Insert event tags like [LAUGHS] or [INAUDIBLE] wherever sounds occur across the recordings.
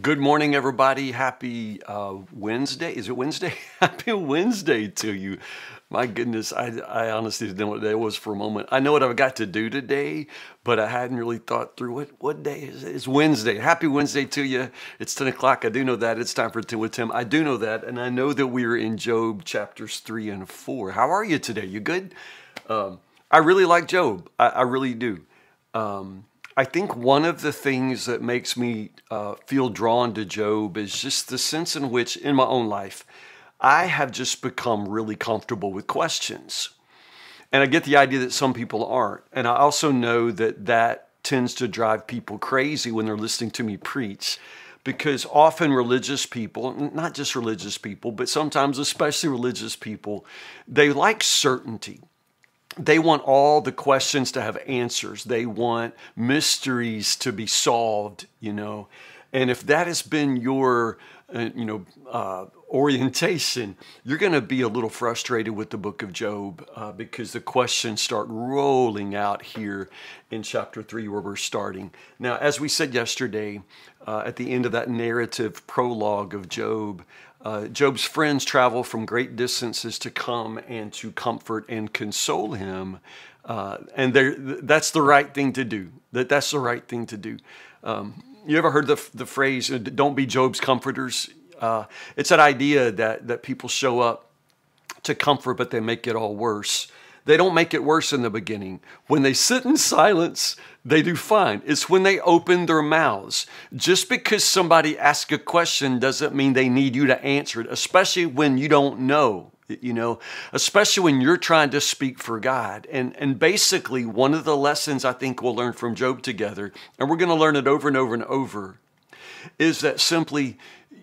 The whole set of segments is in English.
Good morning, everybody. Happy uh, Wednesday. Is it Wednesday? [LAUGHS] Happy Wednesday to you. My goodness, I, I honestly didn't know what day it was for a moment. I know what I've got to do today, but I hadn't really thought through what, what day is it? It's Wednesday. Happy Wednesday to you. It's 10 o'clock. I do know that. It's time for 10 with Tim. I do know that. And I know that we're in Job chapters 3 and 4. How are you today? You good? Um, I really like Job. I, I really do. Um, I think one of the things that makes me uh, feel drawn to Job is just the sense in which, in my own life, I have just become really comfortable with questions. And I get the idea that some people aren't. And I also know that that tends to drive people crazy when they're listening to me preach because often religious people, not just religious people, but sometimes especially religious people, they like certainty they want all the questions to have answers. They want mysteries to be solved, you know. And if that has been your, you know, uh, orientation, you're going to be a little frustrated with the book of Job uh, because the questions start rolling out here in chapter three, where we're starting. Now, as we said yesterday, uh, at the end of that narrative prologue of Job, uh, Job's friends travel from great distances to come and to comfort and console him. Uh, and that's the right thing to do. That that's the right thing to do. Um, you ever heard the, the phrase, uh, don't be Job's comforters? Uh, it's that idea that, that people show up to comfort, but they make it all worse. They don't make it worse in the beginning. When they sit in silence, they do fine. It's when they open their mouths. Just because somebody asks a question doesn't mean they need you to answer it, especially when you don't know, you know, especially when you're trying to speak for God. And, and basically, one of the lessons I think we'll learn from Job together, and we're going to learn it over and over and over, is that simply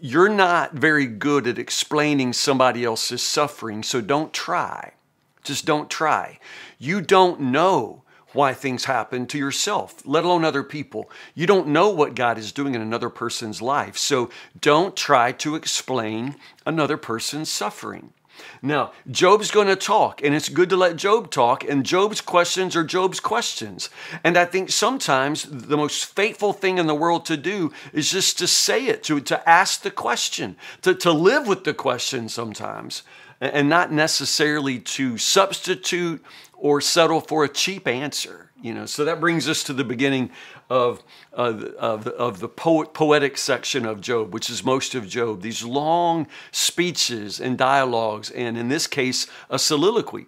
you're not very good at explaining somebody else's suffering, so don't try. Just don't try. You don't know why things happen to yourself, let alone other people. You don't know what God is doing in another person's life. So don't try to explain another person's suffering. Now, Job's going to talk, and it's good to let Job talk, and Job's questions are Job's questions. And I think sometimes the most faithful thing in the world to do is just to say it, to, to ask the question, to, to live with the question sometimes and not necessarily to substitute or settle for a cheap answer. You know, so that brings us to the beginning of, uh, of, of the poet, poetic section of Job, which is most of Job. These long speeches and dialogues, and in this case, a soliloquy.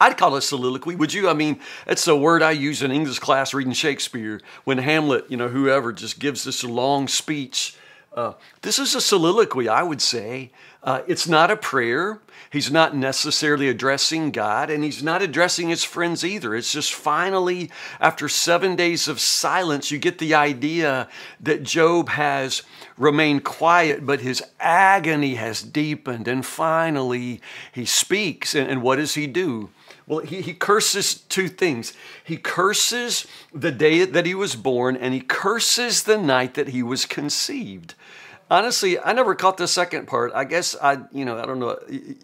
I'd call it soliloquy. Would you? I mean, it's a word I use in English class reading Shakespeare when Hamlet, you know, whoever just gives this long speech. Uh, this is a soliloquy, I would say. Uh, it's not a prayer. He's not necessarily addressing God, and he's not addressing his friends either. It's just finally, after seven days of silence, you get the idea that Job has remained quiet, but his agony has deepened. And finally, he speaks. And, and what does he do? Well, he, he curses two things. He curses the day that he was born, and he curses the night that he was conceived honestly, I never caught the second part. I guess I, you know, I don't know. It,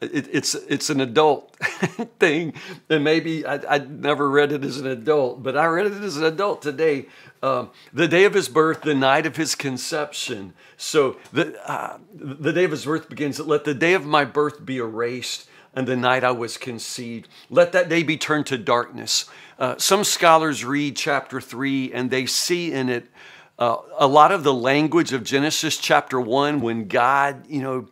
it's it's an adult [LAUGHS] thing, and maybe I, I never read it as an adult, but I read it as an adult today. Um, the day of his birth, the night of his conception. So the uh, the day of his birth begins. Let the day of my birth be erased, and the night I was conceived. Let that day be turned to darkness. Uh, some scholars read chapter three, and they see in it uh, a lot of the language of Genesis chapter one, when God, you know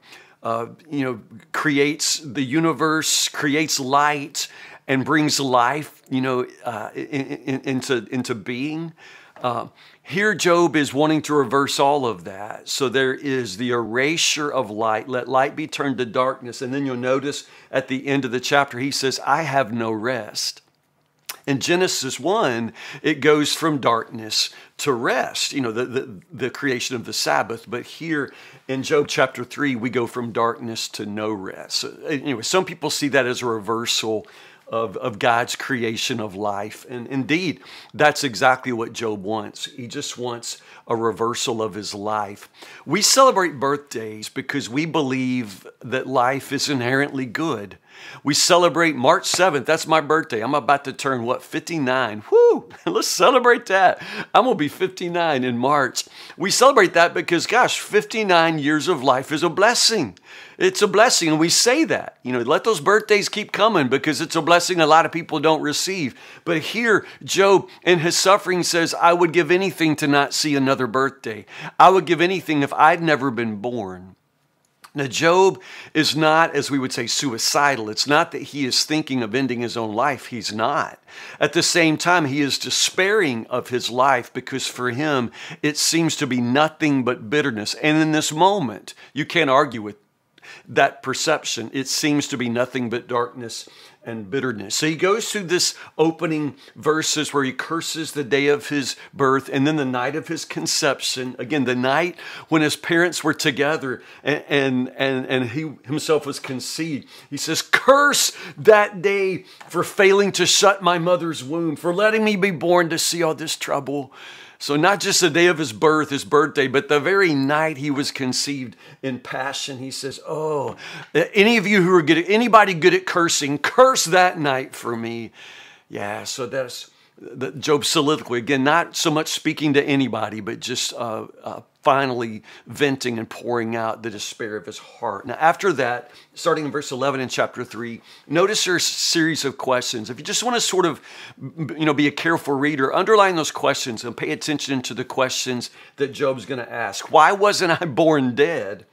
uh, you know, creates the universe, creates light, and brings life, you know, uh, in, in, into into being. Uh, here, Job is wanting to reverse all of that. So there is the erasure of light. Let light be turned to darkness. And then you'll notice at the end of the chapter, he says, I have no rest. In Genesis 1, it goes from darkness to rest, you know, the, the, the, creation of the Sabbath. But here in Job chapter 3, we go from darkness to no rest. So, anyway, some people see that as a reversal of, of God's creation of life. And indeed, that's exactly what Job wants. He just wants a reversal of his life. We celebrate birthdays because we believe that life is inherently good. We celebrate March 7th. That's my birthday. I'm about to turn, what, 59? Whoo! [LAUGHS] Let's celebrate that. I'm going to be 59 in March. We celebrate that because, gosh, 59 years of life is a blessing. It's a blessing. And we say that. You know, let those birthdays keep coming because it's a blessing a lot of people don't receive. But here, Job in his suffering says, I would give anything to not see another birthday. I would give anything if I'd never been born. Now, Job is not, as we would say, suicidal. It's not that he is thinking of ending his own life. He's not. At the same time, he is despairing of his life because for him, it seems to be nothing but bitterness. And in this moment, you can't argue with that perception. It seems to be nothing but darkness and bitterness. So he goes through this opening verses where he curses the day of his birth and then the night of his conception. Again, the night when his parents were together and, and, and, and he himself was conceived. He says, Curse that day for failing to shut my mother's womb, for letting me be born to see all this trouble. So, not just the day of his birth, his birthday, but the very night he was conceived in passion, he says, Oh, any of you who are good anybody good at cursing, curse that night for me. Yeah, so that's Job's soliloquy. Again, not so much speaking to anybody, but just uh, uh, finally venting and pouring out the despair of his heart. Now, after that, starting in verse 11 in chapter 3, notice there's a series of questions. If you just want to sort of, you know, be a careful reader, underline those questions and pay attention to the questions that Job's going to ask. Why wasn't I born dead?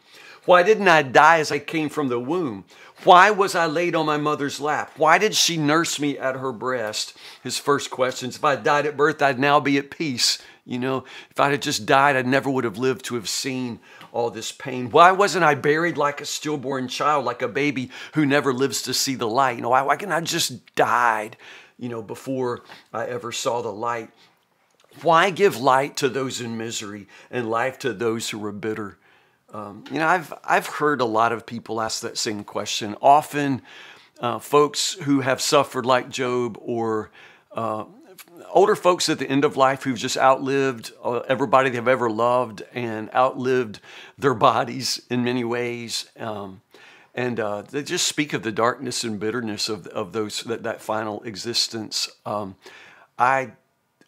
Why didn't I die as I came from the womb? Why was I laid on my mother's lap? Why did she nurse me at her breast? His first questions. If I died at birth, I'd now be at peace. You know, if I had just died, I never would have lived to have seen all this pain. Why wasn't I buried like a stillborn child, like a baby who never lives to see the light? You know, why, why can I just died, you know, before I ever saw the light? Why give light to those in misery and life to those who are bitter? Um, you know, I've I've heard a lot of people ask that same question. Often, uh, folks who have suffered like Job or uh, older folks at the end of life who've just outlived uh, everybody they've ever loved and outlived their bodies in many ways. Um, and uh, they just speak of the darkness and bitterness of, of those that, that final existence. Um, I,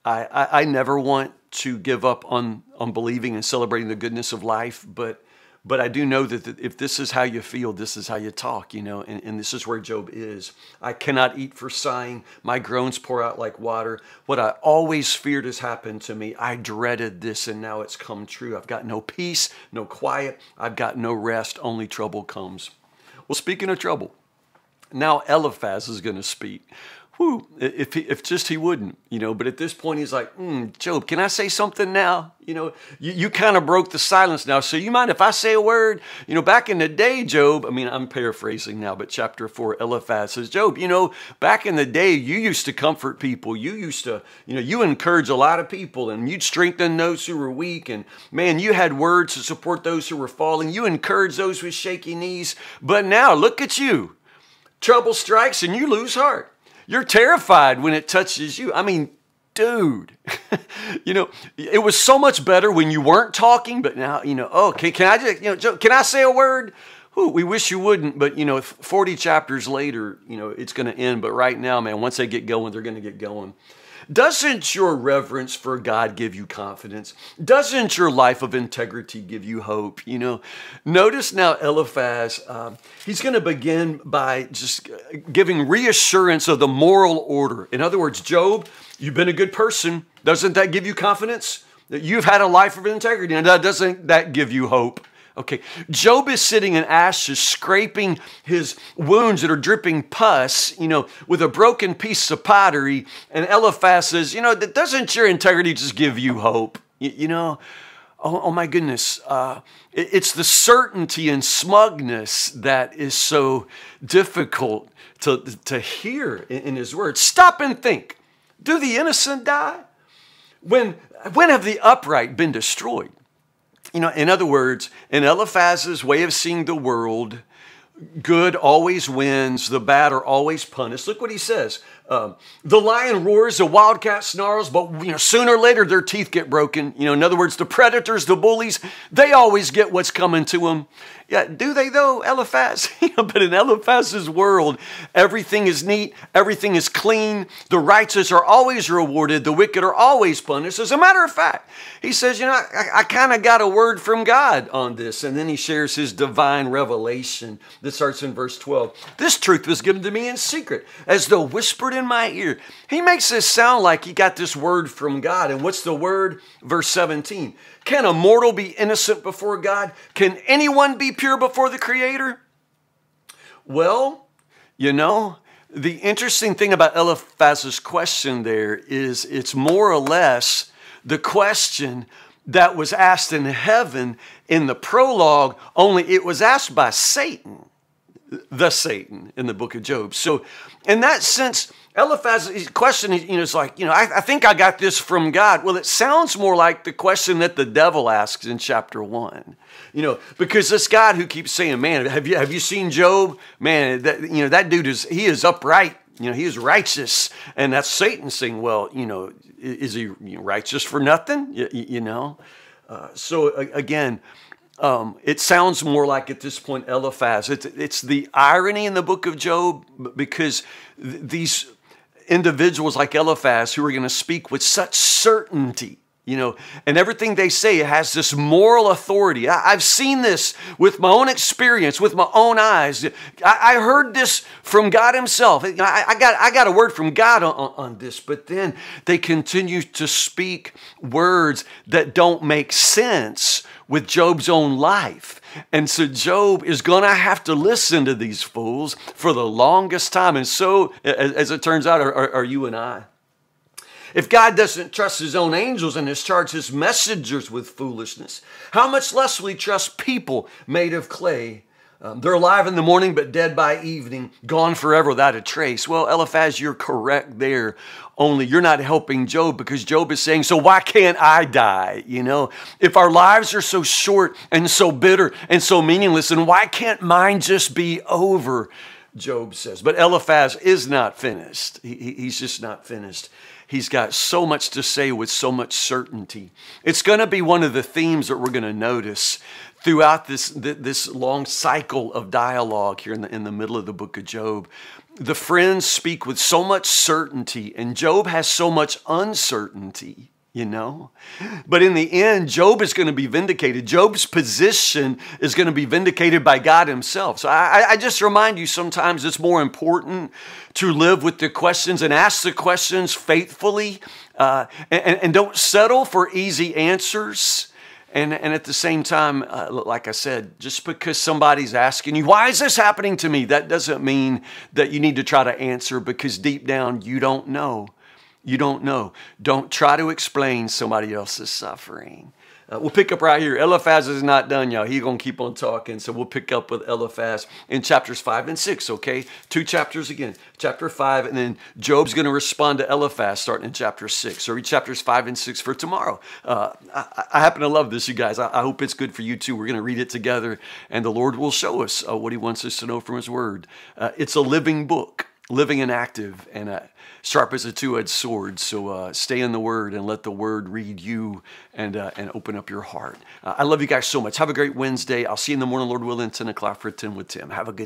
I, I never want to give up on, on believing and celebrating the goodness of life, but but I do know that if this is how you feel, this is how you talk, you know, and, and, this is where Job is. I cannot eat for sighing. My groans pour out like water. What I always feared has happened to me. I dreaded this and now it's come true. I've got no peace, no quiet. I've got no rest. Only trouble comes. Well, speaking of trouble, now Eliphaz is going to speak whew, if, he, if just he wouldn't, you know. But at this point, he's like, mm, Job, can I say something now? You know, you, you kind of broke the silence now. So you mind if I say a word? You know, back in the day, Job, I mean, I'm paraphrasing now, but chapter 4, Eliphaz says, Job, you know, back in the day, you used to comfort people. You used to, you know, you encourage a lot of people and you'd strengthen those who were weak. And man, you had words to support those who were falling. You encouraged those with shaky knees. But now, look at you. Trouble strikes and you lose heart. You're terrified when it touches you. I mean, dude, [LAUGHS] you know, it was so much better when you weren't talking, but now, you know, oh, can, can I just, you know, can I say a word? Ooh, we wish you wouldn't, but you know, 40 chapters later, you know, it's going to end. But right now, man, once they get going, they're going to get going. Doesn't your reverence for God give you confidence? Doesn't your life of integrity give you hope? You know, notice now Eliphaz, uh, he's going to begin by just giving reassurance of the moral order. In other words, Job, you've been a good person. Doesn't that give you confidence? That you've had a life of integrity. And that doesn't that give you hope? Okay, Job is sitting in ashes, scraping his wounds that are dripping pus, you know, with a broken piece of pottery. And Eliphaz says, You know, doesn't your integrity just give you hope? You, you know, oh, oh, my goodness. Uh, it, it's the certainty and smugness that is so difficult to, to hear in, in his words. Stop and think do the innocent die? When, when have the upright been destroyed? You know, in other words, in Eliphaz's way of seeing the world, good always wins, the bad are always punished. Look what he says Um, the lion roars, the wildcat snarls, but you know sooner or later their teeth get broken. You know, in other words, the predators, the bullies, they always get what's coming to them. Yeah, do they though, Eliphaz? [LAUGHS] but in Eliphaz's world, everything is neat, everything is clean. The righteous are always rewarded, the wicked are always punished. As a matter of fact, he says, you know, I, I kind of got a word from God on this, and then he shares his divine revelation. This starts in verse 12. This truth was given to me in secret, as though whispered in my ear. He makes this sound like he got this word from God. And what's the word? Verse 17. Can a mortal be innocent before God? Can anyone be pure before the Creator? Well, you know, the interesting thing about Eliphaz's question there is it's more or less the question that was asked in heaven in the prologue, only it was asked by Satan, the Satan in the book of Job. So, in that sense, Eliphaz's question, you know, is like, you know, I, I, think I got this from God. Well, it sounds more like the question that the devil asks in chapter one. You know, because this God who keeps saying, "Man, have you have you seen Job? Man, that you know that dude is he is upright. You know, he is righteous." And that's Satan saying, "Well, you know, is he righteous for nothing? You, you know." Uh, so again. Um, it sounds more like at this point Eliphaz. It's, it's the irony in the book of Job because th- these individuals like Eliphaz who are going to speak with such certainty you know, and everything they say has this moral authority. I, have seen this with my own experience, with my own eyes. I, I heard this from God Himself. I, I, got, I got a word from God on, on this, but then they continue to speak words that don't make sense with Job's own life. And so Job is going to have to listen to these fools for the longest time. And so, as it turns out, are, are you and I. If God doesn't trust his own angels and has charged his messengers with foolishness, how much less will he trust people made of clay? Um, they're alive in the morning, but dead by evening, gone forever without a trace. Well, Eliphaz, you're correct there. Only you're not helping Job because Job is saying, So why can't I die? You know, if our lives are so short and so bitter and so meaningless, then why can't mine just be over? Job says. But Eliphaz is not finished. He, he's just not finished. He's got so much to say with so much certainty. It's going to be one of the themes that we're going to notice throughout this, this long cycle of dialogue here in the, in the middle of the book of Job. The friends speak with so much certainty, and Job has so much uncertainty you know? But in the end, Job is going to be vindicated. Job's position is going to be vindicated by God Himself. So I, I, just remind you sometimes it's more important to live with the questions and ask the questions faithfully uh, and, and, don't settle for easy answers. And, and at the same time, uh, like I said, just because somebody's asking you, why is this happening to me? That doesn't mean that you need to try to answer because deep down you don't know. You don't know. Don't try to explain somebody else's suffering. Uh, we'll pick up right here. Eliphaz is not done, y'all. He's going to keep on talking. So we'll pick up with Eliphaz in chapters 5 and 6, okay? Two chapters again. Chapter 5, and then Job's going to respond to Eliphaz starting in chapter 6. So read chapters 5 and 6 for tomorrow. Uh, I, I, happen to love this, you guys. I, I, hope it's good for you too. We're going to read it together, and the Lord will show us uh, what He wants us to know from His Word. Uh, it's a living book living and active and uh, sharp as a two-edged sword. So uh, stay in the Word and let the Word read you and uh, and open up your heart. Uh, I love you guys so much. Have a great Wednesday. I'll see you in the morning, Lord willing, 10 o'clock for 10 with Tim. Have a good